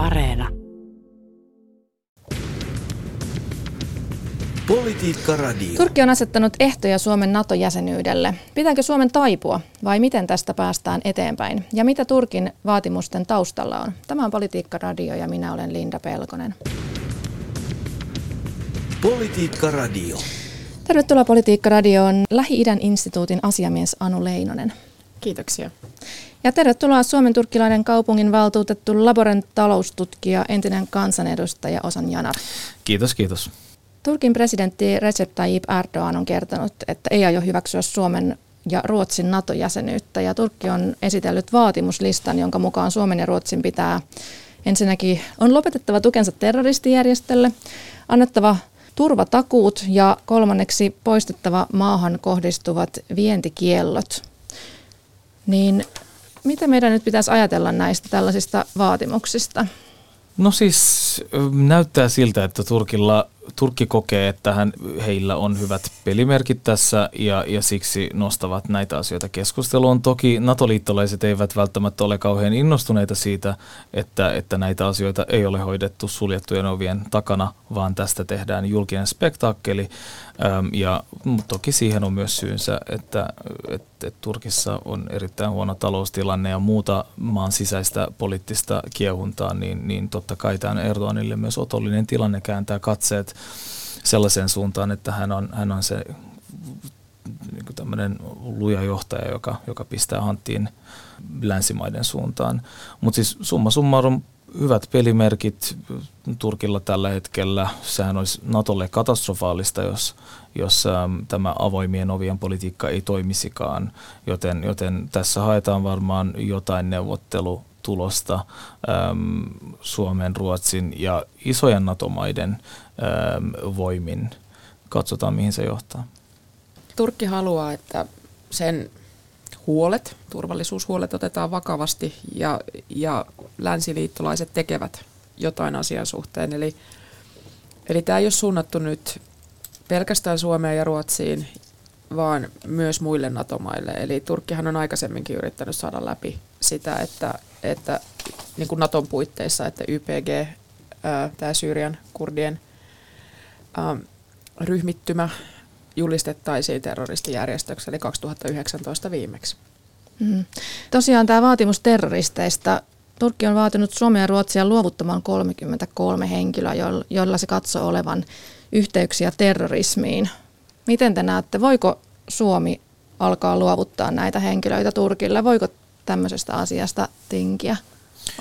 Areena. Politiikka Radio. Turkki on asettanut ehtoja Suomen NATO-jäsenyydelle. Pitääkö Suomen taipua vai miten tästä päästään eteenpäin? Ja mitä Turkin vaatimusten taustalla on? Tämä on Politiikka Radio ja minä olen Linda Pelkonen. Politiikka Radio. Tervetuloa Politiikka Radioon Lähi-idän instituutin asiamies Anu Leinonen. Kiitoksia. Ja tervetuloa Suomen turkkilainen kaupungin valtuutettu Laboren taloustutkija, entinen kansanedustaja Osan Janar. Kiitos, kiitos. Turkin presidentti Recep Tayyip Erdogan on kertonut, että ei aio hyväksyä Suomen ja Ruotsin NATO-jäsenyyttä. Ja Turkki on esitellyt vaatimuslistan, jonka mukaan Suomen ja Ruotsin pitää ensinnäkin on lopetettava tukensa terroristijärjestölle, annettava turvatakuut ja kolmanneksi poistettava maahan kohdistuvat vientikiellot. Niin mitä meidän nyt pitäisi ajatella näistä tällaisista vaatimuksista? No siis näyttää siltä, että Turkilla Turkki kokee, että hän, heillä on hyvät pelimerkit tässä ja, ja siksi nostavat näitä asioita keskusteluun. Toki NATO-liittolaiset eivät välttämättä ole kauhean innostuneita siitä, että, että näitä asioita ei ole hoidettu suljettujen ovien takana, vaan tästä tehdään julkinen spektaakkeli. Ähm, ja toki siihen on myös syynsä, että, että, että Turkissa on erittäin huono taloustilanne ja muuta maan sisäistä poliittista kiehuntaa, niin, niin totta kai tämä Erdoganille myös otollinen tilanne kääntää katseet sellaiseen suuntaan, että hän on, hän on se niin tämmöinen luja johtaja, joka, joka pistää hanttiin länsimaiden suuntaan. Mutta siis summa summarum hyvät pelimerkit Turkilla tällä hetkellä. Sehän olisi Natolle katastrofaalista, jos, jos ähm, tämä avoimien ovien politiikka ei toimisikaan. Joten, joten tässä haetaan varmaan jotain neuvottelutulosta ähm, Suomen, Ruotsin ja isojen NATO-maiden ähm, voimin. Katsotaan, mihin se johtaa. Turkki haluaa, että sen huolet, turvallisuushuolet otetaan vakavasti ja, ja länsiliittolaiset tekevät jotain asian suhteen. Eli, eli tämä ei ole suunnattu nyt pelkästään Suomeen ja Ruotsiin, vaan myös muille NATO-maille. Eli Turkkihan on aikaisemminkin yrittänyt saada läpi sitä, että, että niin kuin Naton puitteissa, että YPG, tämä Syyrian kurdien ryhmittymä, julistettaisiin terroristijärjestöksi, eli 2019 viimeksi. Mm. Tosiaan tämä vaatimus terroristeista. Turkki on vaatinut Suomea ja Ruotsia luovuttamaan 33 henkilöä, joilla se katsoo olevan yhteyksiä terrorismiin. Miten te näette, voiko Suomi alkaa luovuttaa näitä henkilöitä Turkille? Voiko tämmöisestä asiasta tinkiä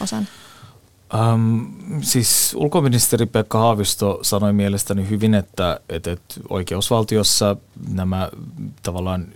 osan? Um, siis ulkoministeri Pekka Haavisto sanoi mielestäni hyvin, että, että, että oikeusvaltiossa nämä tavallaan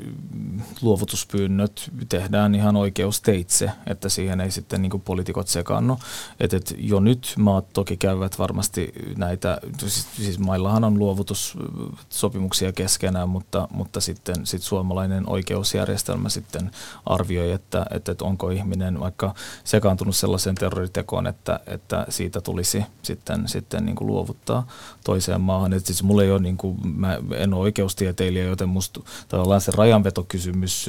luovutuspyynnöt tehdään ihan oikeusteitse, että siihen ei sitten niin poliitikot sekaannu. Että, että jo nyt maat toki käyvät varmasti näitä, siis, siis maillahan on luovutussopimuksia keskenään, mutta, mutta sitten sit suomalainen oikeusjärjestelmä sitten arvioi, että, että, että onko ihminen vaikka sekaantunut sellaiseen terroritekoon, että, että siitä tulisi sitten, sitten niin kuin luovuttaa toiseen maahan. Et siis mulla ei ole, niin kuin, mä en ole oikeustieteilijä, joten musta tavallaan se rajanvetokysymys,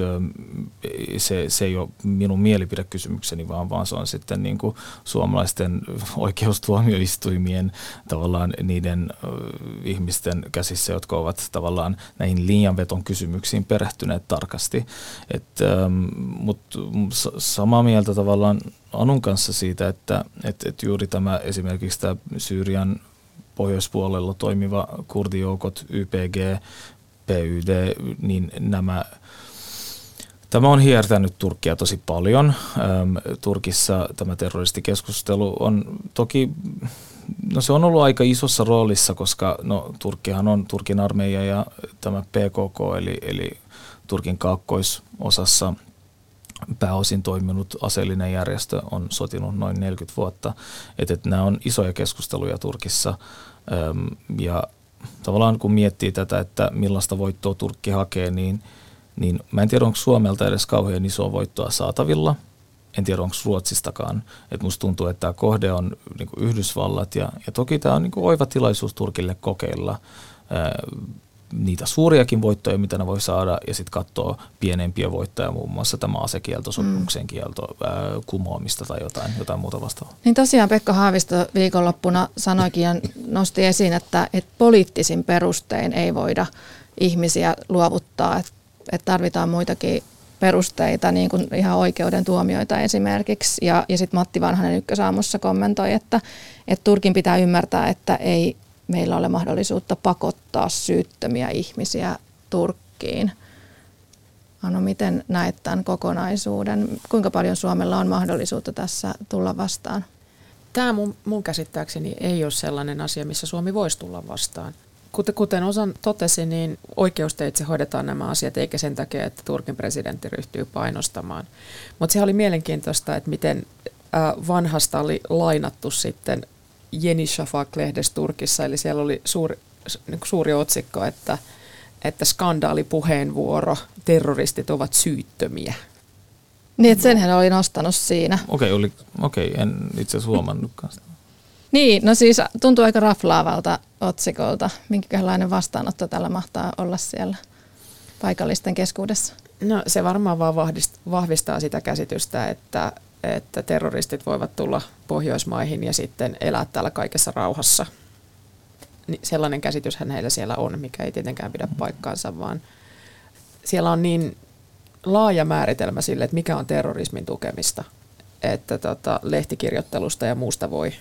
se, se ei ole minun mielipidekysymykseni, vaan, vaan se on sitten niin kuin suomalaisten oikeustuomioistuimien tavallaan niiden ihmisten käsissä, jotka ovat tavallaan näihin linjanveton kysymyksiin perehtyneet tarkasti. Mutta samaa mieltä tavallaan Anun kanssa siitä, että et, et juuri tämä esimerkiksi tämä Syyrian pohjoispuolella toimiva kurdijoukot, YPG, PYD, niin nämä Tämä on hiertänyt Turkkia tosi paljon. Turkissa tämä terroristikeskustelu on toki, no se on ollut aika isossa roolissa, koska no, Turkkihan on Turkin armeija ja tämä PKK, eli, eli Turkin kaakkoisosassa pääosin toiminut aseellinen järjestö on sotinut noin 40 vuotta. Että, että nämä on isoja keskusteluja Turkissa ja tavallaan kun miettii tätä, että millaista voittoa Turkki hakee, niin, niin mä en tiedä, onko Suomelta edes kauhean isoa voittoa saatavilla. En tiedä, onko Ruotsistakaan. Et musta tuntuu, että tämä kohde on niin Yhdysvallat ja, ja toki tämä on niin oiva tilaisuus Turkille kokeilla niitä suuriakin voittoja, mitä ne voi saada, ja sitten katsoa pienempiä voittoja, muun muassa tämä asekielto, sopimuksen kielto, ää, kumoamista tai jotain, jotain muuta vastaavaa. Niin tosiaan Pekka Haavisto viikonloppuna sanoikin ja nosti esiin, että, että poliittisin perustein ei voida ihmisiä luovuttaa, että, että tarvitaan muitakin perusteita, niin kuin ihan oikeuden tuomioita esimerkiksi. Ja, ja sitten Matti Vanhanen ykkösaamussa kommentoi, että, että Turkin pitää ymmärtää, että ei meillä ole mahdollisuutta pakottaa syyttömiä ihmisiä Turkkiin. Anu, miten näet tämän kokonaisuuden? Kuinka paljon Suomella on mahdollisuutta tässä tulla vastaan? Tämä mun, mun käsittääkseni ei ole sellainen asia, missä Suomi voisi tulla vastaan. Kuten, kuten osan totesi, niin oikeusteitse hoidetaan nämä asiat, eikä sen takia, että Turkin presidentti ryhtyy painostamaan. Mutta se oli mielenkiintoista, että miten vanhasta oli lainattu sitten Yeni Shafak-lehdessä Turkissa, eli siellä oli suuri, niin suuri otsikko, että, että skandaalipuheenvuoro, terroristit ovat syyttömiä. Niin, että sen hän oli nostanut siinä. Okei, okay, okay, en itse asiassa huomannutkaan sitä. Niin, no siis tuntuu aika raflaavalta otsikolta. Minkälainen vastaanotto tällä mahtaa olla siellä paikallisten keskuudessa? No se varmaan vaan vahvistaa sitä käsitystä, että, että terroristit voivat tulla Pohjoismaihin ja sitten elää täällä kaikessa rauhassa. Sellainen käsityshän heillä siellä on, mikä ei tietenkään pidä paikkaansa, vaan siellä on niin laaja määritelmä sille, että mikä on terrorismin tukemista, että tota, lehtikirjoittelusta ja muusta voi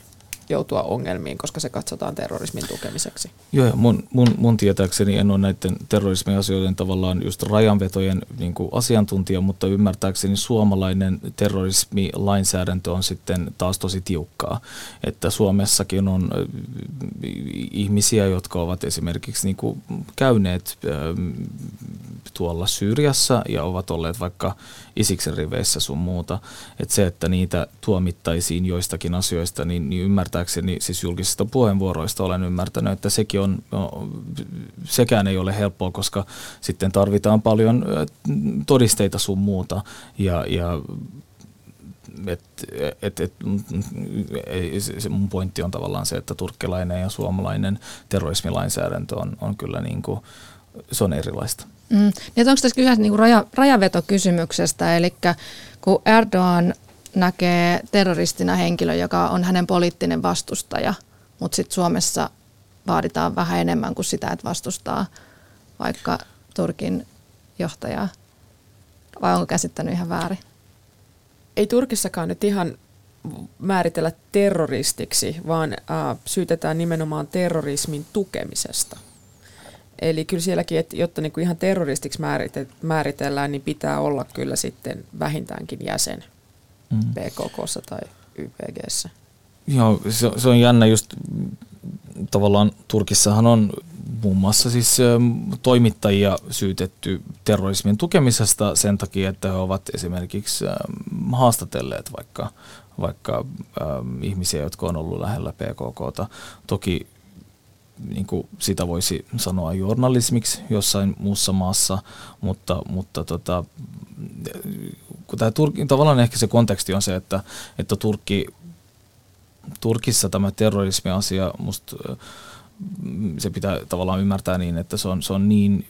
joutua ongelmiin, koska se katsotaan terrorismin tukemiseksi. Joo, ja mun, mun, mun tietääkseni en ole näiden terrorismiasioiden tavallaan just rajanvetojen niin kuin asiantuntija, mutta ymmärtääkseni suomalainen terrorismilainsäädäntö on sitten taas tosi tiukkaa. Että Suomessakin on ihmisiä, jotka ovat esimerkiksi niin kuin käyneet tuolla Syyriassa ja ovat olleet vaikka Isiksen riveissä sun muuta. Että se, että niitä tuomittaisiin joistakin asioista, niin, niin ymmärtääkseni siis julkisista puheenvuoroista olen ymmärtänyt, että sekin on, no, sekään ei ole helppoa, koska sitten tarvitaan paljon todisteita sun muuta ja, ja et, et, et, se mun pointti on tavallaan se, että turkkilainen ja suomalainen terrorismilainsäädäntö on, on kyllä niin kuin, se on erilaista. Mm. Niin onko tässä kyse niin raja, rajavetokysymyksestä, eli kun Erdogan näkee terroristina henkilö, joka on hänen poliittinen vastustaja, mutta sitten Suomessa vaaditaan vähän enemmän kuin sitä, että vastustaa vaikka Turkin johtajaa, vai onko käsittänyt ihan väärin? Ei Turkissakaan nyt ihan määritellä terroristiksi, vaan syytetään nimenomaan terrorismin tukemisesta. Eli kyllä sielläkin, että jotta niin kuin ihan terroristiksi määritellään, niin pitää olla kyllä sitten vähintäänkin jäsen mm. PKKssa tai YPGssä. Joo, se, se on jännä just tavallaan Turkissahan on muun muassa siis toimittajia syytetty terrorismin tukemisesta sen takia, että he ovat esimerkiksi haastatelleet vaikka, vaikka ihmisiä, jotka on ollut lähellä PKKta. Toki niin kuin sitä voisi sanoa journalismiksi jossain muussa maassa, mutta, mutta tota, kun tämä Turki, tavallaan ehkä se konteksti on se, että, että Turkki, Turkissa tämä terrorismiasia, musta se pitää tavallaan ymmärtää niin, että se on, se on niin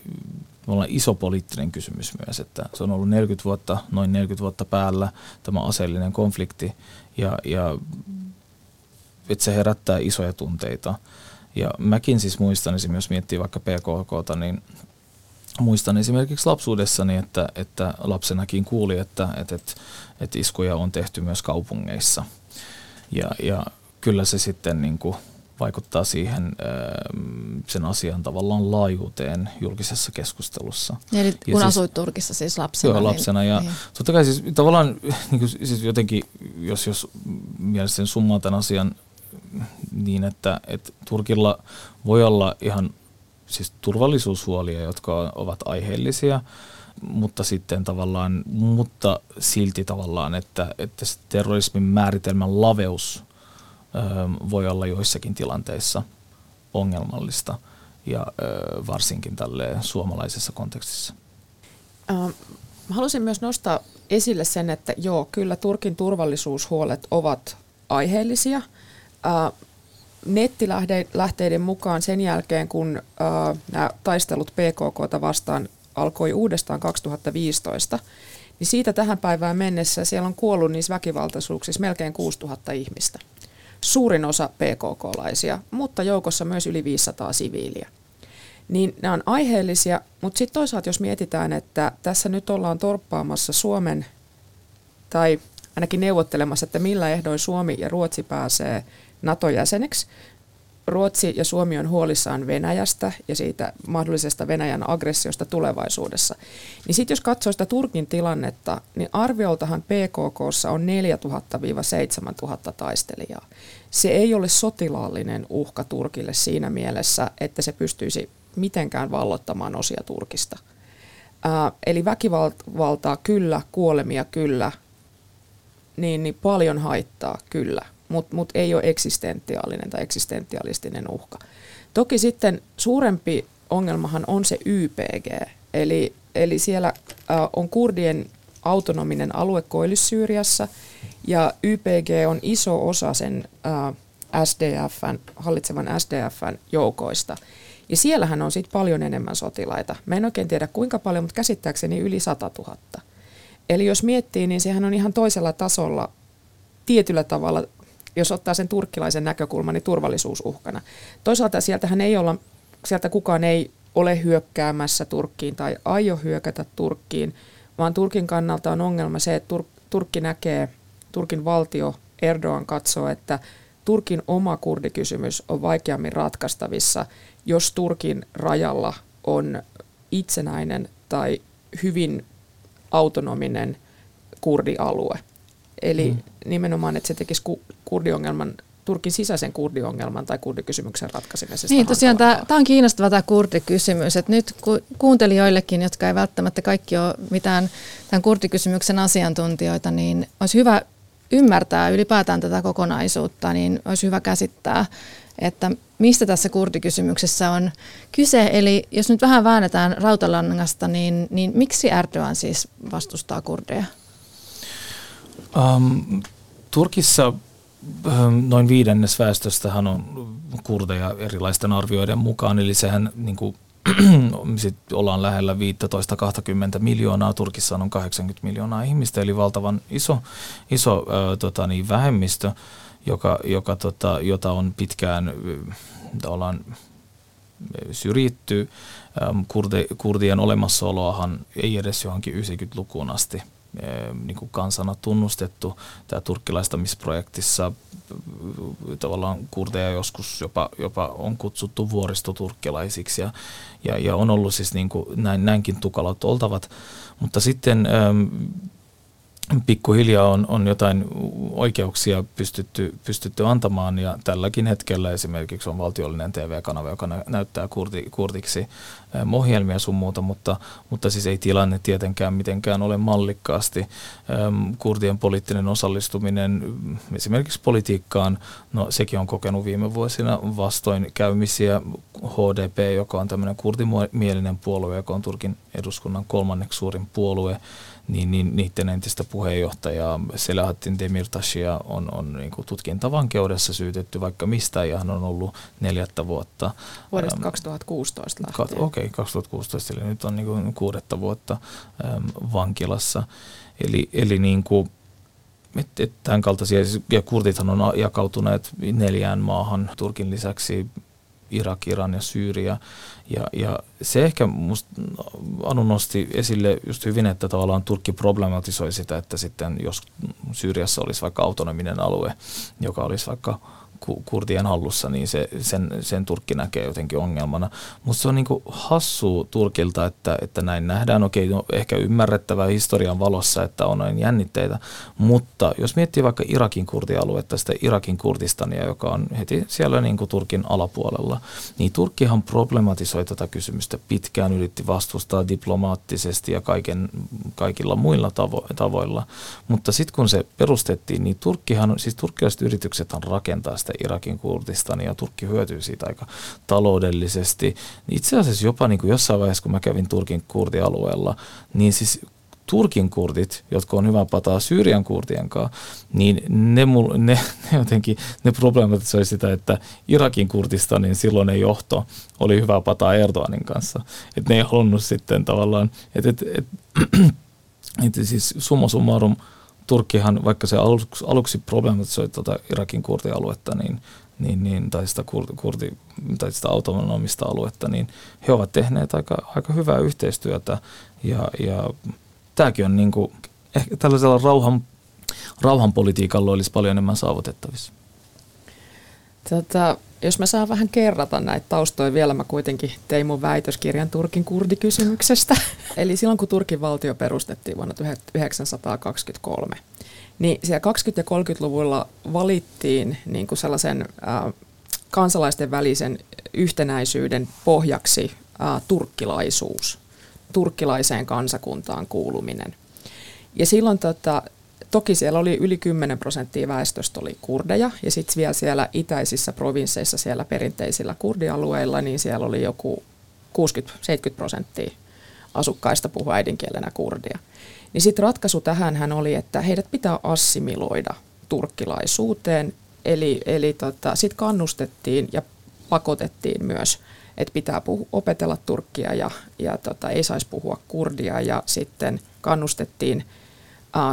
iso poliittinen kysymys myös, että se on ollut 40 vuotta, noin 40 vuotta päällä tämä aseellinen konflikti ja, ja että se herättää isoja tunteita. Ja mäkin siis muistan, jos miettii vaikka PKK, niin muistan esimerkiksi lapsuudessani, että, että lapsenakin kuuli, että, että, että, että iskuja on tehty myös kaupungeissa. Ja, ja kyllä se sitten niin kuin vaikuttaa siihen sen asian tavallaan laajuuteen julkisessa keskustelussa. Eli kun ja siis, asuit Turkissa siis lapsena? Joo, niin- lapsena. Niin, ja niin. totta kai siis tavallaan niin kuin, siis jotenkin, jos, jos mielestäni summaa tämän asian niin, että, että Turkilla voi olla ihan siis turvallisuushuolia, jotka ovat aiheellisia, mutta sitten tavallaan, mutta silti tavallaan, että, että terrorismin määritelmän laveus ö, voi olla joissakin tilanteissa ongelmallista ja ö, varsinkin tälle suomalaisessa kontekstissa. haluaisin myös nostaa esille sen, että joo, kyllä Turkin turvallisuushuolet ovat aiheellisia – nettilähteiden mukaan sen jälkeen, kun äh, nämä taistelut PKKta vastaan alkoi uudestaan 2015, niin siitä tähän päivään mennessä siellä on kuollut niissä väkivaltaisuuksissa melkein 6000 ihmistä. Suurin osa PKK-laisia, mutta joukossa myös yli 500 siviiliä. Niin nämä on aiheellisia, mutta sitten toisaalta jos mietitään, että tässä nyt ollaan torppaamassa Suomen, tai ainakin neuvottelemassa, että millä ehdoin Suomi ja Ruotsi pääsee NATO-jäseneksi, Ruotsi ja Suomi on huolissaan Venäjästä ja siitä mahdollisesta Venäjän aggressiosta tulevaisuudessa. Niin sitten jos katsoo sitä Turkin tilannetta, niin arvioltahan PKKssa on 4000-7000 taistelijaa. Se ei ole sotilaallinen uhka Turkille siinä mielessä, että se pystyisi mitenkään vallottamaan osia Turkista. Ää, eli väkivaltaa kyllä, kuolemia kyllä, niin, niin paljon haittaa kyllä mutta mut ei ole eksistentiaalinen tai eksistentialistinen uhka. Toki sitten suurempi ongelmahan on se YPG, eli, eli siellä äh, on kurdien autonominen alue Koillis-Syyriassa, ja YPG on iso osa sen äh, SDFn, hallitsevan SDFn joukoista. Ja siellähän on sitten paljon enemmän sotilaita. Mä en oikein tiedä kuinka paljon, mutta käsittääkseni yli 100 000. Eli jos miettii, niin sehän on ihan toisella tasolla tietyllä tavalla jos ottaa sen turkkilaisen näkökulman, niin turvallisuusuhkana. Toisaalta sieltähän ei olla, sieltä kukaan ei ole hyökkäämässä Turkkiin tai aio hyökätä Turkkiin, vaan Turkin kannalta on ongelma se, että Tur- Turkki näkee, Turkin valtio Erdogan katsoo, että Turkin oma kurdikysymys on vaikeammin ratkaistavissa, jos Turkin rajalla on itsenäinen tai hyvin autonominen kurdialue. Eli mm. nimenomaan, että se tekisi kurdiongelman Turkin sisäisen kurdiongelman tai kurdikysymyksen ratkaisemisesta. Niin, tosiaan tämä, tämä on kiinnostava tämä kurdikysymys. Että nyt ku, kuuntelijoillekin, jotka ei välttämättä kaikki ole mitään tämän kurdikysymyksen asiantuntijoita, niin olisi hyvä ymmärtää ylipäätään tätä kokonaisuutta, niin olisi hyvä käsittää, että mistä tässä kurdikysymyksessä on kyse. Eli jos nyt vähän väännetään rautalangasta, niin, niin miksi Erdogan siis vastustaa kurdeja? Um, Turkissa noin viidennes väestöstähän on kurdeja erilaisten arvioiden mukaan, eli sehän niin kuin, sit ollaan lähellä 15-20 miljoonaa, Turkissa on 80 miljoonaa ihmistä, eli valtavan iso, iso äh, tota, niin, vähemmistö, joka, joka, tota, jota on pitkään ollaan syrjitty. Kurdi, kurdien olemassaoloahan ei edes johonkin 90-lukuun asti niin kuin kansana tunnustettu. Tämä turkkilaistamisprojektissa tavallaan kurdeja joskus jopa, jopa on kutsuttu vuoristoturkkilaisiksi ja, ja, ja on ollut siis niin kuin näin, näinkin tukalat oltavat. Mutta sitten pikkuhiljaa on, on jotain oikeuksia pystytty, pystytty antamaan ja tälläkin hetkellä esimerkiksi on valtiollinen TV-kanava, joka näyttää kurdi, kurdiksi ohjelmia sun muuta, mutta, mutta siis ei tilanne tietenkään mitenkään ole mallikkaasti. Kurdien poliittinen osallistuminen esimerkiksi politiikkaan, no sekin on kokenut viime vuosina vastoin käymisiä. HDP, joka on tämmöinen kurdimielinen puolue, joka on Turkin eduskunnan kolmanneksi suurin puolue, niin, niin niiden entistä puheenjohtajaa Selahattin Demirtasia on, on niin kuin tutkintavankeudessa syytetty vaikka mistä ja hän on ollut neljättä vuotta. Vuodesta 2016 lähtien. Okei, okay, 2016, eli nyt on niin kuin kuudetta vuotta äm, vankilassa. Eli, eli niin kuin, et, et tämän kaltaisia, ja kurdithan on jakautuneet neljään maahan Turkin lisäksi Irak, Iran ja Syyria. Ja, ja se ehkä musta Anu nosti esille just hyvin, että tavallaan Turkki problematisoi sitä, että sitten jos Syyriassa olisi vaikka autonominen alue, joka olisi vaikka kurdien hallussa, niin se, sen, sen Turkki näkee jotenkin ongelmana. Mutta se on niin hassu Turkilta, että, että näin nähdään. Okei, no, ehkä ymmärrettävää historian valossa, että on noin jännitteitä, mutta jos miettii vaikka Irakin kurdialuetta, sitä Irakin Kurdistania, joka on heti siellä niin kuin Turkin alapuolella, niin Turkkihan problematisoi tätä kysymystä pitkään, yritti vastustaa diplomaattisesti ja kaiken, kaikilla muilla tavo- tavoilla, mutta sitten kun se perustettiin, niin Turkkihan, siis turkkilaiset yritykset rakentaa sitä sitten Irakin Kurdistania ja Turkki hyötyy siitä aika taloudellisesti. Itse asiassa jopa niin kuin jossain vaiheessa, kun mä kävin Turkin kurdialueella, niin siis Turkin kurdit, jotka on hyvä pataa Syyrian kurdien kanssa, niin ne, ne, ne jotenkin ne problematisoi sitä, että Irakin Kurdistanin silloinen johto oli hyvä pataa Erdoganin kanssa. Että ne ei halunnut sitten tavallaan, että et, et, et, siis summa summarum, Turkkihan, vaikka se aluksi, aluksi problematisoi tuota Irakin kurdialuetta, niin, niin, niin, tai, sitä kurdi, tai sitä autonomista aluetta, niin he ovat tehneet aika, aika hyvää yhteistyötä ja, ja tämäkin on niin kuin, ehkä tällaisella rauhan, rauhanpolitiikalla olisi paljon enemmän saavutettavissa. Tota, jos mä saan vähän kerrata näitä taustoja vielä, mä kuitenkin tein mun väitöskirjan Turkin kurdikysymyksestä. Eli silloin kun Turkin valtio perustettiin vuonna 1923, niin siellä 20- ja 30-luvulla valittiin niin kuin sellaisen äh, kansalaisten välisen yhtenäisyyden pohjaksi äh, turkkilaisuus, turkkilaiseen kansakuntaan kuuluminen. Ja silloin tota, toki siellä oli yli 10 prosenttia väestöstä oli kurdeja, ja sitten vielä siellä itäisissä provinsseissa, siellä perinteisillä kurdialueilla, niin siellä oli joku 60-70 prosenttia asukkaista puhua äidinkielenä kurdia. Niin sitten ratkaisu tähän hän oli, että heidät pitää assimiloida turkkilaisuuteen, eli, eli tota, sitten kannustettiin ja pakotettiin myös, että pitää puhu, opetella turkkia ja, ja tota, ei saisi puhua kurdia, ja sitten kannustettiin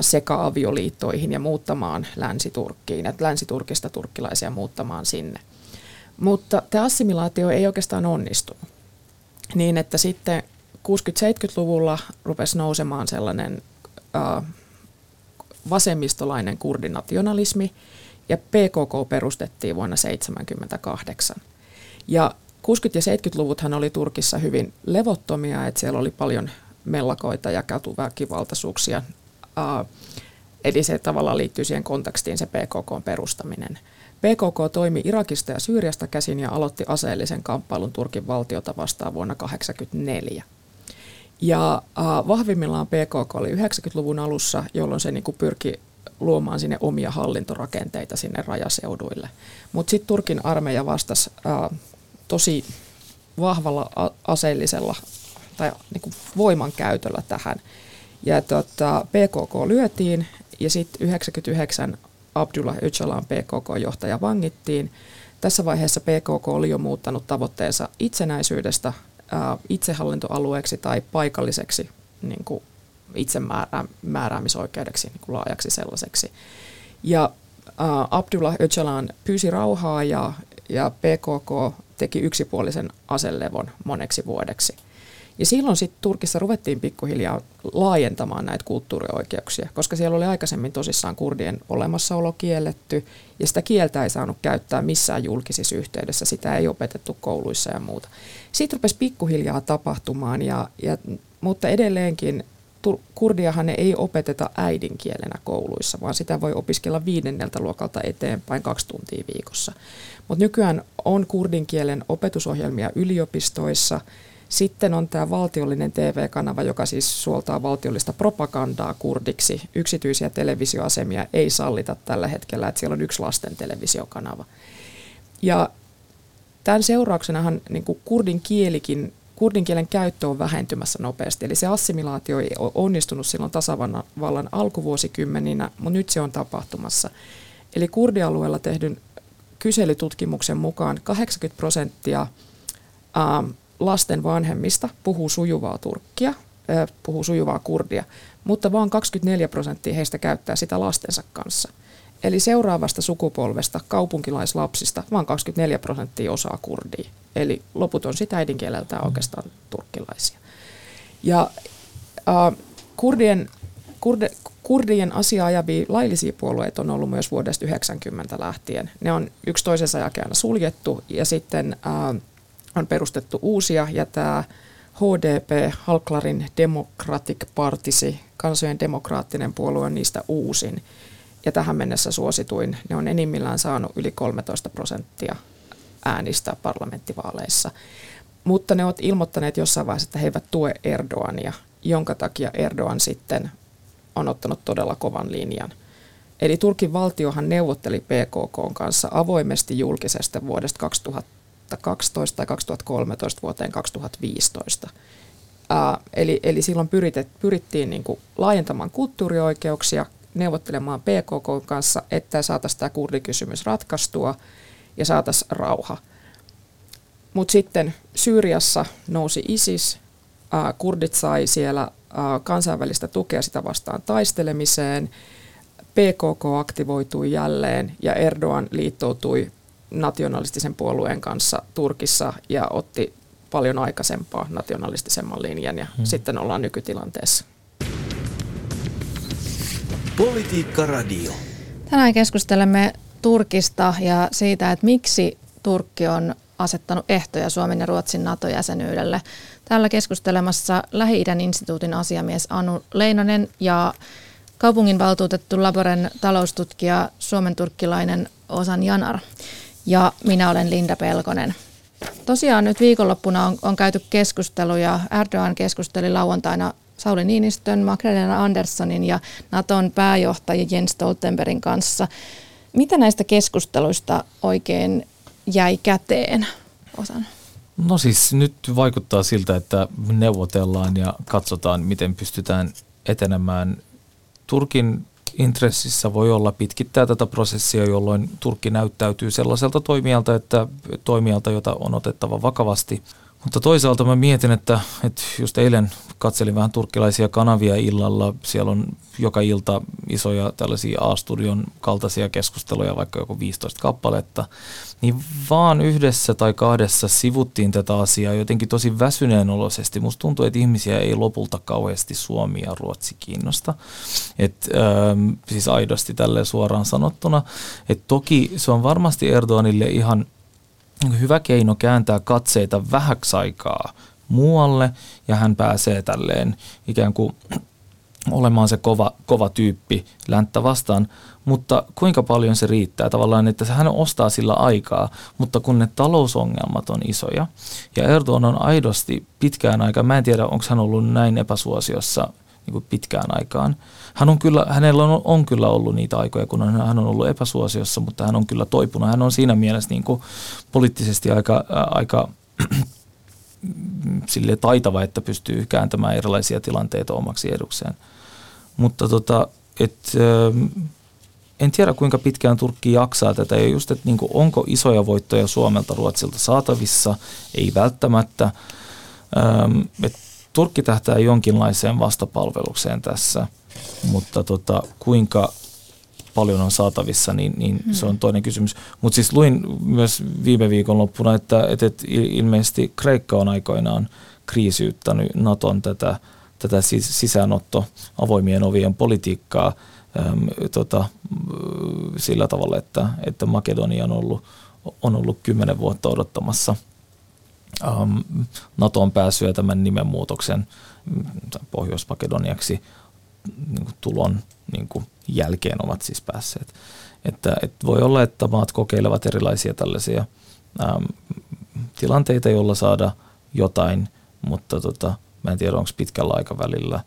seka-avioliittoihin ja muuttamaan Länsi-Turkkiin, että Länsi-Turkista turkkilaisia muuttamaan sinne. Mutta tämä assimilaatio ei oikeastaan onnistunut. Niin, että sitten 60-70-luvulla rupesi nousemaan sellainen äh, vasemmistolainen kurdinationalismi, ja PKK perustettiin vuonna 1978. Ja 60- ja 70-luvuthan oli Turkissa hyvin levottomia, että siellä oli paljon mellakoita ja katuväkivaltaisuuksia Eli se tavallaan liittyy siihen kontekstiin se PKK perustaminen. PKK toimi Irakista ja Syyriasta käsin ja aloitti aseellisen kamppailun Turkin valtiota vastaan vuonna 1984. Ja vahvimmillaan PKK oli 90-luvun alussa, jolloin se niin pyrki luomaan sinne omia hallintorakenteita sinne rajaseuduille. Mutta sitten Turkin armeija vastasi uh, tosi vahvalla aseellisella tai niin voimankäytöllä tähän. Ja tota, PKK lyötiin ja sitten 99 Abdullah Öcalan PKK-johtaja vangittiin. Tässä vaiheessa PKK oli jo muuttanut tavoitteensa itsenäisyydestä ää, itsehallintoalueeksi tai paikalliseksi niin kuin itsemääräämisoikeudeksi niin kuin laajaksi sellaiseksi. Ja ää, Abdullah Öcalan pyysi rauhaa ja, ja PKK teki yksipuolisen aselevon moneksi vuodeksi – ja silloin sitten Turkissa ruvettiin pikkuhiljaa laajentamaan näitä kulttuurioikeuksia, koska siellä oli aikaisemmin tosissaan kurdien olemassaolo kielletty, ja sitä kieltä ei saanut käyttää missään julkisissa yhteydessä, sitä ei opetettu kouluissa ja muuta. Siitä rupesi pikkuhiljaa tapahtumaan, ja, ja, mutta edelleenkin kurdiahan ei opeteta äidinkielenä kouluissa, vaan sitä voi opiskella viidenneltä luokalta eteenpäin kaksi tuntia viikossa. Mutta nykyään on kurdin kielen opetusohjelmia yliopistoissa, sitten on tämä valtiollinen TV-kanava, joka siis suoltaa valtiollista propagandaa kurdiksi. Yksityisiä televisioasemia ei sallita tällä hetkellä, että siellä on yksi lasten televisiokanava. Ja tämän seurauksenahan niin kuin kurdin kielikin kurdin kielen käyttö on vähentymässä nopeasti. Eli se assimilaatio ei ole onnistunut silloin tasavallan alkuvuosikymmeninä, mutta nyt se on tapahtumassa. Eli kurdialueella tehdyn kyselytutkimuksen mukaan 80 prosenttia lasten vanhemmista puhuu sujuvaa turkkia, puhuu sujuvaa kurdia, mutta vain 24 prosenttia heistä käyttää sitä lastensa kanssa. Eli seuraavasta sukupolvesta kaupunkilaislapsista vain 24 prosenttia osaa kurdia. Eli loput on sitä äidinkieleltään oikeastaan turkkilaisia. Ja äh, kurdien, kurde, kurdien asiaa ajavia laillisia puolueita on ollut myös vuodesta 90 lähtien. Ne on yksi toisensa jälkeen suljettu ja sitten äh, on perustettu uusia ja tämä HDP, Halklarin Democratic Party, kansojen demokraattinen puolue on niistä uusin. Ja tähän mennessä suosituin, ne on enimmillään saanut yli 13 prosenttia äänistä parlamenttivaaleissa. Mutta ne ovat ilmoittaneet jossain vaiheessa, että he eivät tue Erdoania, jonka takia Erdogan sitten on ottanut todella kovan linjan. Eli Turkin valtiohan neuvotteli PKK kanssa avoimesti julkisesti vuodesta 2000 2012 tai 2013 vuoteen 2015 Ää, eli, eli silloin pyritet, pyrittiin niin kuin laajentamaan kulttuurioikeuksia, neuvottelemaan PKK kanssa, että saataisiin tämä kurdikysymys ratkaistua ja saataisiin rauha. Mutta sitten Syyriassa nousi ISIS, ää, kurdit sai siellä ää, kansainvälistä tukea sitä vastaan taistelemiseen, PKK aktivoitui jälleen ja Erdogan liittoutui nationalistisen puolueen kanssa Turkissa ja otti paljon aikaisempaa nationalistisemman linjan ja hmm. sitten ollaan nykytilanteessa. Politiikka Radio. Tänään keskustelemme Turkista ja siitä, että miksi Turkki on asettanut ehtoja Suomen ja Ruotsin NATO-jäsenyydelle. Täällä keskustelemassa Lähi-idän instituutin asiamies Anu Leinonen ja kaupunginvaltuutettu Laboren taloustutkija Suomen turkkilainen Osan Janar. Ja minä olen Linda Pelkonen. Tosiaan nyt viikonloppuna on, on käyty keskusteluja. Erdogan keskusteli lauantaina Sauli Niinistön, Magdalena Anderssonin ja Naton pääjohtaja Jens Stoltenbergin kanssa. Mitä näistä keskusteluista oikein jäi käteen osan? No siis nyt vaikuttaa siltä, että neuvotellaan ja katsotaan, miten pystytään etenemään. Turkin intressissä voi olla pitkittää tätä prosessia, jolloin Turkki näyttäytyy sellaiselta toimijalta, että toimijalta, jota on otettava vakavasti – mutta toisaalta mä mietin, että, että just eilen katselin vähän turkkilaisia kanavia illalla. Siellä on joka ilta isoja tällaisia A-studion kaltaisia keskusteluja, vaikka joku 15 kappaletta. Niin vaan yhdessä tai kahdessa sivuttiin tätä asiaa jotenkin tosi väsyneen oloisesti. Musta tuntuu, että ihmisiä ei lopulta kauheasti Suomi ja Ruotsi kiinnosta. Et, ähm, siis aidosti tälleen suoraan sanottuna. Et toki se on varmasti Erdoganille ihan – hyvä keino kääntää katseita vähäksi aikaa muualle ja hän pääsee tälleen ikään kuin olemaan se kova, kova tyyppi länttä vastaan, mutta kuinka paljon se riittää tavallaan, että hän ostaa sillä aikaa, mutta kun ne talousongelmat on isoja ja Erdogan on aidosti pitkään aikaa, mä en tiedä onko hän ollut näin epäsuosiossa niin kuin pitkään aikaan. Hän on kyllä, hänellä on, on kyllä ollut niitä aikoja, kun hän, on ollut epäsuosiossa, mutta hän on kyllä toipunut. Hän on siinä mielessä niin kuin poliittisesti aika, ää, aika sille taitava, että pystyy kääntämään erilaisia tilanteita omaksi edukseen. Mutta tota, et, en tiedä kuinka pitkään Turkki jaksaa tätä ja just, että niin kuin, onko isoja voittoja Suomelta Ruotsilta saatavissa, ei välttämättä. Et Turkki tähtää jonkinlaiseen vastapalvelukseen tässä, mutta tota, kuinka paljon on saatavissa, niin, niin hmm. se on toinen kysymys. Mutta siis luin myös viime viikon loppuna, että, että, että ilmeisesti Kreikka on aikoinaan kriisiyttänyt Naton tätä, tätä sisäänotto avoimien ovien politiikkaa äm, tota, sillä tavalla, että, että Makedonia on ollut, on ollut kymmenen vuotta odottamassa – um, NATOon pääsyä tämän nimenmuutoksen Pohjois-Makedoniaksi niin tulon niin kuin jälkeen ovat siis päässeet. Että, että voi olla, että maat kokeilevat erilaisia tällaisia äm, tilanteita, joilla saada jotain, mutta tota, mä en tiedä, onko pitkällä aikavälillä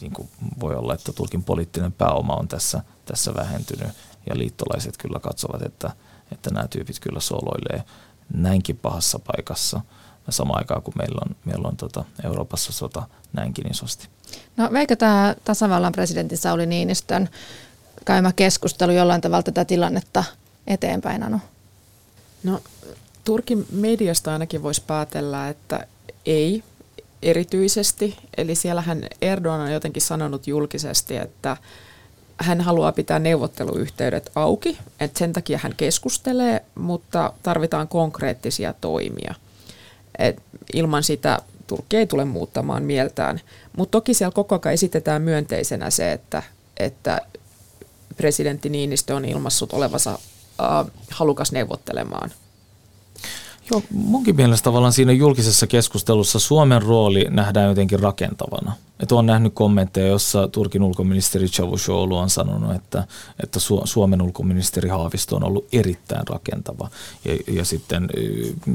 niin kuin voi olla, että Turkin poliittinen pääoma on tässä, tässä vähentynyt ja liittolaiset kyllä katsovat, että, että nämä tyypit kyllä soloilee näinkin pahassa paikassa samaan aikaan, kun meillä on, meillä on tota Euroopassa sota näinkin isosti. No veikö tämä tasavallan presidentti Sauli Niinistön käymä keskustelu jollain tavalla tätä tilannetta eteenpäin, Anu? No Turkin mediasta ainakin voisi päätellä, että ei erityisesti. Eli siellähän Erdogan on jotenkin sanonut julkisesti, että hän haluaa pitää neuvotteluyhteydet auki, että sen takia hän keskustelee, mutta tarvitaan konkreettisia toimia. Et ilman sitä Turkki ei tule muuttamaan mieltään. Mutta toki siellä koko ajan esitetään myönteisenä se, että, että presidentti Niinistö on ilmassut olevansa äh, halukas neuvottelemaan. Joo, munkin mielestä tavallaan siinä julkisessa keskustelussa Suomen rooli nähdään jotenkin rakentavana. Että olen nähnyt kommentteja, jossa Turkin ulkoministeri Çavuşoğlu on sanonut, että, että Suomen ulkoministeri Haavisto on ollut erittäin rakentava. Ja, ja sitten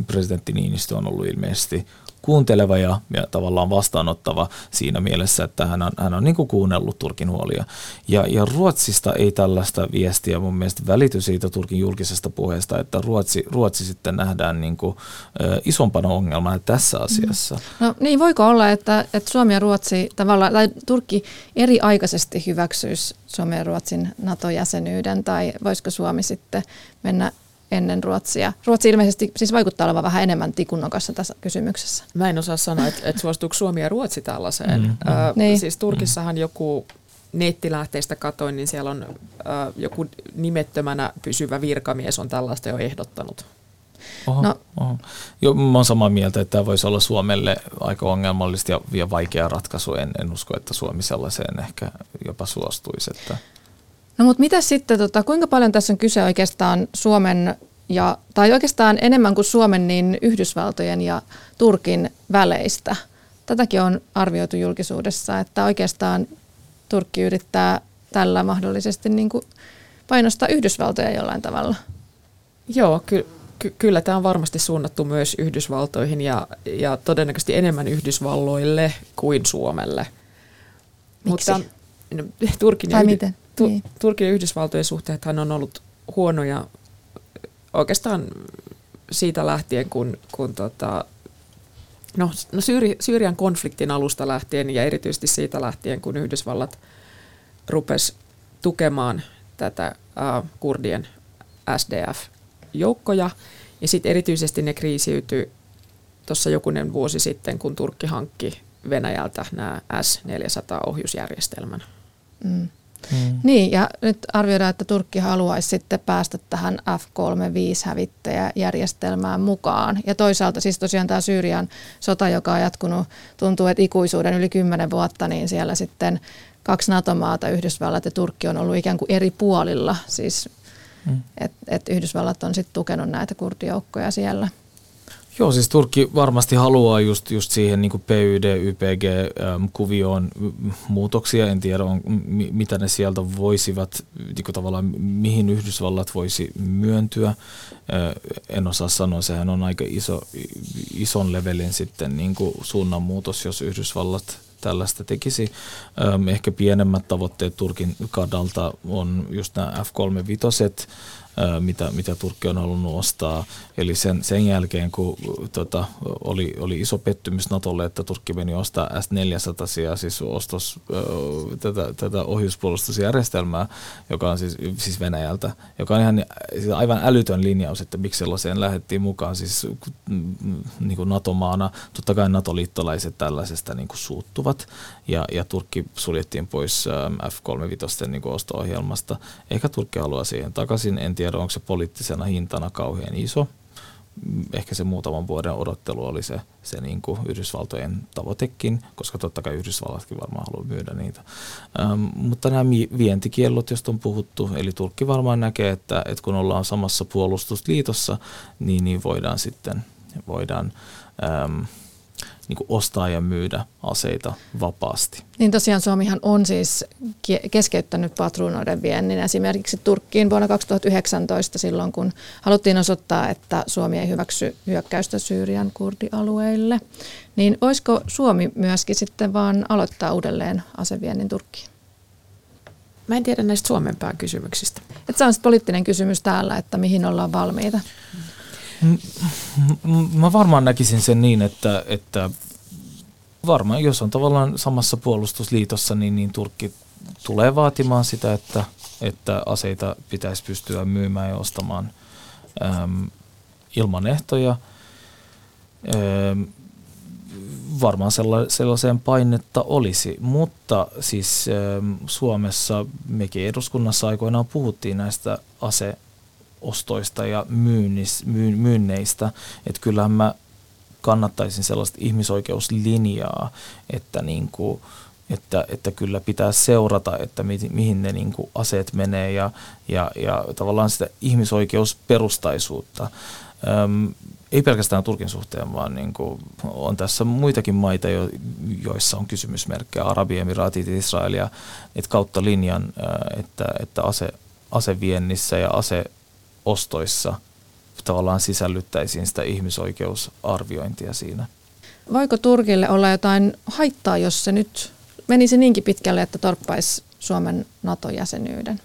presidentti Niinistö on ollut ilmeisesti kuunteleva ja, ja tavallaan vastaanottava siinä mielessä, että hän on, hän on niin kuin kuunnellut Turkin huolia. Ja, ja Ruotsista ei tällaista viestiä mun mielestä välity siitä Turkin julkisesta puheesta, että Ruotsi, Ruotsi sitten nähdään niin kuin, ä, isompana ongelmana tässä asiassa. No niin, voiko olla, että, että Suomi ja Ruotsi tavallaan, tai Turkki eri aikaisesti hyväksyisi Suomen ja Ruotsin NATO-jäsenyyden, tai voisiko Suomi sitten mennä ennen Ruotsia. Ruotsi ilmeisesti siis vaikuttaa olevan vähän enemmän tikunnokassa tässä kysymyksessä. Mä en osaa sanoa, että, että suostuuko Suomi ja Ruotsi tällaiseen. Mm, mm. Äh, niin. Siis Turkissahan joku nettilähteistä katoin, niin siellä on äh, joku nimettömänä pysyvä virkamies on tällaista jo ehdottanut. Oho, no. oho. Jo, mä olen samaa mieltä, että tämä voisi olla Suomelle aika ongelmallista ja, ja vaikea ratkaisu. En, en usko, että Suomi sellaiseen ehkä jopa suostuisi. Että No mutta mitä sitten, tota, kuinka paljon tässä on kyse oikeastaan Suomen ja, tai oikeastaan enemmän kuin Suomen, niin Yhdysvaltojen ja Turkin väleistä? Tätäkin on arvioitu julkisuudessa, että oikeastaan Turkki yrittää tällä mahdollisesti niin kuin painostaa Yhdysvaltoja jollain tavalla. Joo, ky- ky- kyllä tämä on varmasti suunnattu myös Yhdysvaltoihin ja, ja todennäköisesti enemmän Yhdysvalloille kuin Suomelle. Miksi? Mutta, no, Turkin ja, miten? Tu- niin. Turkin ja Yhdysvaltojen suhteethan on ollut huonoja oikeastaan siitä lähtien, kun, kun tota, no, no Syyri, Syyrian konfliktin alusta lähtien ja erityisesti siitä lähtien, kun Yhdysvallat rupesi tukemaan tätä uh, kurdien SDF-joukkoja. Ja sitten erityisesti ne kriisiytyi tuossa jokunen vuosi sitten, kun Turkki hankki Venäjältä nämä S-400-ohjusjärjestelmän. Mm. Mm. Niin, ja nyt arvioidaan, että Turkki haluaisi sitten päästä tähän F-35-hävittäjäjärjestelmään mukaan. Ja toisaalta siis tosiaan tämä Syyrian sota, joka on jatkunut, tuntuu, että ikuisuuden yli kymmenen vuotta, niin siellä sitten kaksi NATO-maata, Yhdysvallat ja Turkki on ollut ikään kuin eri puolilla. Siis, mm. että et Yhdysvallat on sitten tukenut näitä kurdijoukkoja siellä – Joo, siis Turkki varmasti haluaa just, just siihen niin PYD, YPG-kuvioon muutoksia. En tiedä, on, mitä ne sieltä voisivat, niin tavallaan mihin Yhdysvallat voisi myöntyä. En osaa sanoa, sehän on aika iso, ison levelin sitten niin suunnanmuutos, jos Yhdysvallat tällaista tekisi. Ehkä pienemmät tavoitteet Turkin kadalta on just nämä F-35, mitä, mitä Turkki on halunnut ostaa. Eli sen, sen jälkeen, kun tota, oli, oli iso pettymys Natolle, että Turkki meni ostaa S-400, siis ostos tätä, tätä ohjuspuolustusjärjestelmää, joka on siis, siis Venäjältä, joka on ihan siis aivan älytön linjaus, että miksi sellaiseen lähdettiin mukaan. Siis mm, niin kuin NATO-maana, totta kai NATO-liittolaiset tällaisesta niin kuin suuttuvat, ja, ja Turkki suljettiin pois F-35 niin osto-ohjelmasta. Ehkä Turkki haluaa siihen takaisin, en tiedä tiedä, onko se poliittisena hintana kauhean iso. Ehkä se muutaman vuoden odottelu oli se, se niin kuin Yhdysvaltojen tavoitekin, koska totta kai Yhdysvallatkin varmaan haluaa myydä niitä. Ähm, mutta nämä vientikiellot, joista on puhuttu, eli Turkki varmaan näkee, että, että kun ollaan samassa puolustusliitossa, niin, niin voidaan sitten voidaan, ähm, niin kuin ostaa ja myydä aseita vapaasti. Niin tosiaan Suomihan on siis keskeyttänyt patruunoiden viennin esimerkiksi Turkkiin vuonna 2019 silloin, kun haluttiin osoittaa, että Suomi ei hyväksy hyökkäystä Syyrian kurdialueille. Niin voisiko Suomi myöskin sitten vaan aloittaa uudelleen aseviennin Turkkiin? Mä en tiedä näistä Suomen kysymyksistä. Et se on poliittinen kysymys täällä, että mihin ollaan valmiita. Mä varmaan näkisin sen niin, että, että varmaan jos on tavallaan samassa puolustusliitossa, niin, niin Turkki tulee vaatimaan sitä, että, että aseita pitäisi pystyä myymään ja ostamaan äm, ilman ehtoja. Äm, varmaan sellaiseen painetta olisi, mutta siis äm, Suomessa mekin eduskunnassa aikoinaan puhuttiin näistä ase ostoista ja myynnis, myyn, myynneistä. Että kyllähän mä kannattaisin sellaista ihmisoikeuslinjaa, että, niin kuin, että, että kyllä pitää seurata, että mi, mihin ne niin kuin aseet menee ja, ja, ja tavallaan sitä ihmisoikeusperustaisuutta. Öm, ei pelkästään Turkin suhteen, vaan niin kuin on tässä muitakin maita, jo, joissa on kysymysmerkkejä, Arabiemiraatit, Israelia, että kautta linjan, että, että ase, aseviennissä ja aseostoissa tavallaan sisällyttäisiin sitä ihmisoikeusarviointia siinä. Voiko Turkille olla jotain haittaa, jos se nyt menisi niinkin pitkälle, että torppaisi Suomen NATO-jäsenyyden?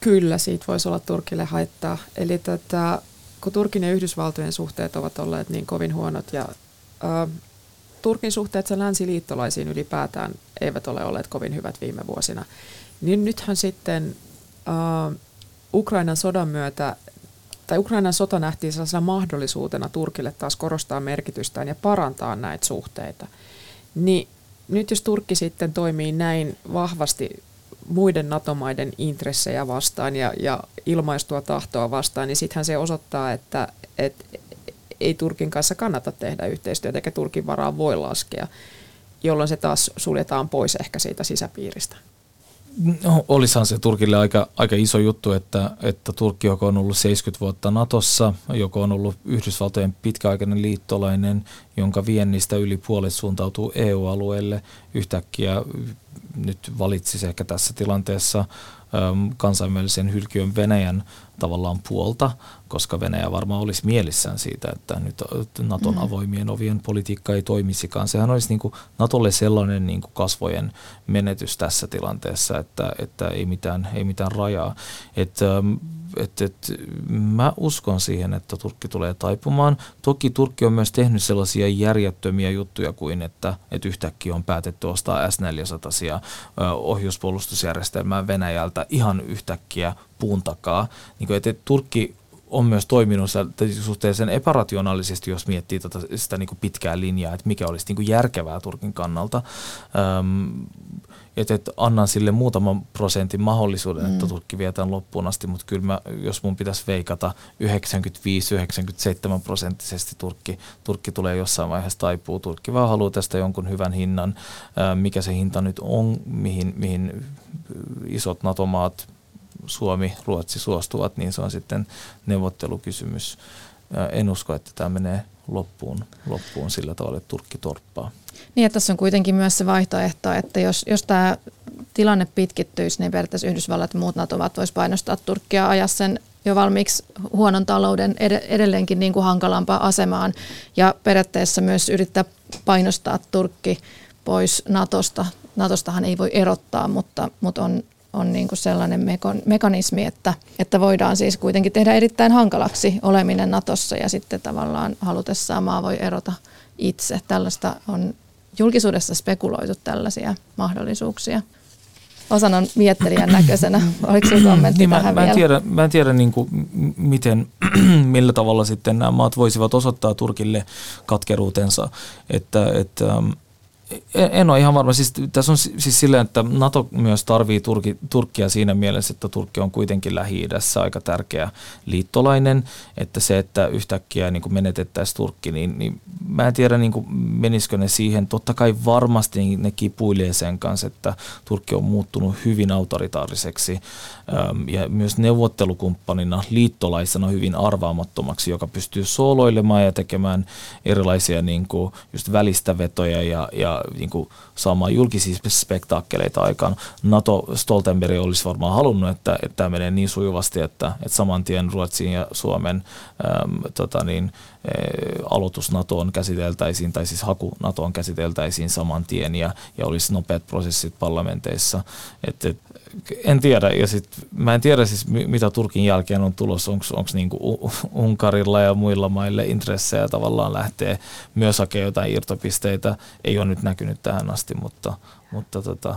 Kyllä, siitä voisi olla Turkille haittaa. Eli tota, kun Turkin ja Yhdysvaltojen suhteet ovat olleet niin kovin huonot ja ä, Turkin suhteet sen länsiliittolaisiin ylipäätään eivät ole olleet kovin hyvät viime vuosina, niin nythän sitten ä, Ukrainan sodan myötä tai Ukrainan sota nähtiin sellaisena mahdollisuutena Turkille taas korostaa merkitystään ja parantaa näitä suhteita. Niin nyt jos Turkki sitten toimii näin vahvasti muiden NATO-maiden intressejä vastaan ja, ja ilmaistua tahtoa vastaan, niin sittenhän se osoittaa, että, että ei Turkin kanssa kannata tehdä yhteistyötä eikä Turkin varaa voi laskea, jolloin se taas suljetaan pois ehkä siitä sisäpiiristä. No, olisihan se Turkille aika, aika iso juttu, että, että Turkki joko on ollut 70 vuotta Natossa, joko on ollut Yhdysvaltojen pitkäaikainen liittolainen, jonka viennistä yli puolet suuntautuu EU-alueelle. Yhtäkkiä nyt valitsisi ehkä tässä tilanteessa kansainvälisen hylkiön Venäjän tavallaan puolta, koska Venäjä varmaan olisi mielissään siitä, että nyt Naton mm. avoimien ovien politiikka ei toimisikaan. Sehän olisi niin kuin Natolle sellainen niin kuin kasvojen menetys tässä tilanteessa, että, että ei, mitään, ei mitään rajaa. Että et, et, mä uskon siihen, että Turkki tulee taipumaan. Toki Turkki on myös tehnyt sellaisia järjettömiä juttuja kuin, että et yhtäkkiä on päätetty ostaa S-400 ohjuspuolustusjärjestelmää Venäjältä ihan yhtäkkiä puun takaa. Niin kuin, että Turkki on myös toiminut suhteellisen epärationaalisesti, jos miettii tota, sitä niin kuin pitkää linjaa, että mikä olisi niin kuin järkevää Turkin kannalta. Öm, että, että annan sille muutaman prosentin mahdollisuuden, mm. että Turkki vie tämän loppuun asti, mutta kyllä mä, jos mun pitäisi veikata 95-97 prosenttisesti Turkki, Turkki tulee jossain vaiheessa taipuu. Turkki vaan haluaa tästä jonkun hyvän hinnan, mikä se hinta nyt on, mihin, mihin isot NATO-maat, Suomi, Ruotsi suostuvat, niin se on sitten neuvottelukysymys. En usko, että tämä menee loppuun, loppuun sillä tavalla, että Turkki torppaa. Niin, että tässä on kuitenkin myös se vaihtoehto, että jos, jos tämä tilanne pitkittyisi, niin periaatteessa Yhdysvallat ja muut NATO-maat painostaa Turkkia ajaa sen jo valmiiksi huonon talouden edelleenkin niin kuin hankalampaan asemaan ja periaatteessa myös yrittää painostaa Turkki pois Natosta. Natostahan ei voi erottaa, mutta, mutta on, on niin kuin sellainen mekanismi, että, että voidaan siis kuitenkin tehdä erittäin hankalaksi oleminen Natossa ja sitten tavallaan halutessaan maa voi erota itse. Tällaista on julkisuudessa spekuloitu tällaisia mahdollisuuksia. Osan on miettelijän näköisenä. Oliko sinulla kommentti niin tähän mä, vielä? en tiedä, mä en tiedä niin kuin, miten, millä tavalla sitten nämä maat voisivat osoittaa Turkille katkeruutensa. Että, että en ole ihan varma. Siis, tässä on siis silleen, että NATO myös tarvii Turki, Turkkia siinä mielessä, että Turkki on kuitenkin Lähi-idässä aika tärkeä liittolainen, että se, että yhtäkkiä niin kuin menetettäisiin Turkki, niin, niin mä en tiedä niin kuin menisikö ne siihen. Totta kai varmasti ne kipuilee sen kanssa, että Turkki on muuttunut hyvin autoritaariseksi ja myös neuvottelukumppanina, liittolaisena hyvin arvaamattomaksi, joka pystyy sooloilemaan ja tekemään erilaisia niin kuin just välistä vetoja ja, niin kuin saamaan julkisia spektaakkeleita aikaan. NATO Stoltenberg olisi varmaan halunnut, että, että tämä menee niin sujuvasti, että, että saman tien Ruotsin ja Suomen äm, tota niin, aloitus NATOon käsiteltäisiin, tai siis haku NATOon käsiteltäisiin saman tien ja, ja olisi nopeat prosessit parlamenteissa. Et, et, en tiedä, ja sit, mä en tiedä siis mitä Turkin jälkeen on tulossa, onko niinku Unkarilla ja muilla maille intressejä tavallaan lähtee myös hakemaan jotain irtopisteitä, ei ole nyt näkynyt tähän asti, mutta, mutta tota.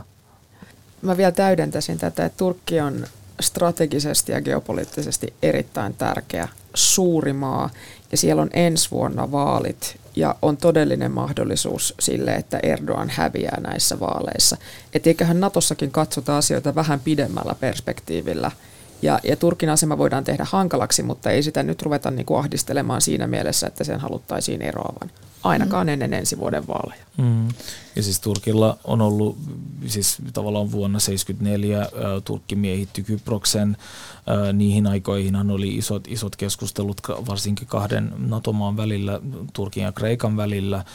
Mä vielä täydentäisin tätä, että Turkki on strategisesti ja geopoliittisesti erittäin tärkeä suuri maa ja siellä on ensi vuonna vaalit ja on todellinen mahdollisuus sille, että Erdogan häviää näissä vaaleissa. Et eiköhän Natossakin katsota asioita vähän pidemmällä perspektiivillä. Ja, ja Turkin asema voidaan tehdä hankalaksi, mutta ei sitä nyt ruveta niin kuin ahdistelemaan siinä mielessä, että sen haluttaisiin eroavan. Ainakaan mm. ennen ensi vuoden vaaleja. Mm. Ja siis Turkilla on ollut, siis tavallaan vuonna 1974 Turkki miehitti Kyproksen. Niihin aikoihin oli isot, isot keskustelut varsinkin kahden NATO-maan välillä, Turkin ja Kreikan välillä.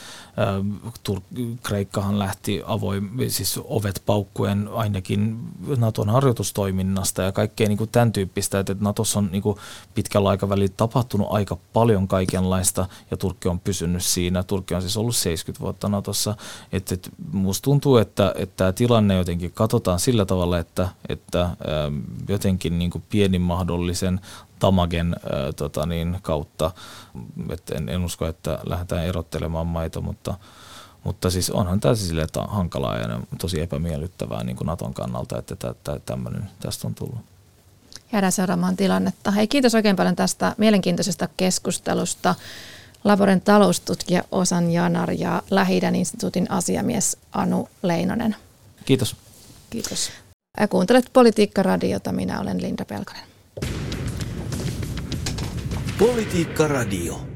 Tur- Kreikkahan lähti avoin, siis ovet paukkuen ainakin Naton harjoitustoiminnasta ja kaikkea niin kuin tämän tyyppistä, että Natossa on niin kuin pitkällä aikavälillä tapahtunut aika paljon kaikenlaista ja Turkki on pysynyt siinä. Turkki on siis ollut 70 vuotta Natossa. Että, että musta tuntuu, että, että tämä tilanne jotenkin katsotaan sillä tavalla, että, että ähm, jotenkin niin kuin pienin mahdollisen tamagen ää, tota niin, kautta. Et en, en usko, että lähdetään erottelemaan maita, mutta, mutta siis onhan tämä että on hankalaa ja tosi epämiellyttävää niin kuin Naton kannalta, että tämmöinen tästä on tullut. Jäädään seuraamaan tilannetta. Hei, kiitos oikein paljon tästä mielenkiintoisesta keskustelusta. Laboren taloustutkija Osan Janar ja lähi instituutin asiamies Anu Leinonen. Kiitos. Kiitos. Ja kuuntelet Politiikka-radiota. Minä olen Linda Pelkonen. Politiikka Radio.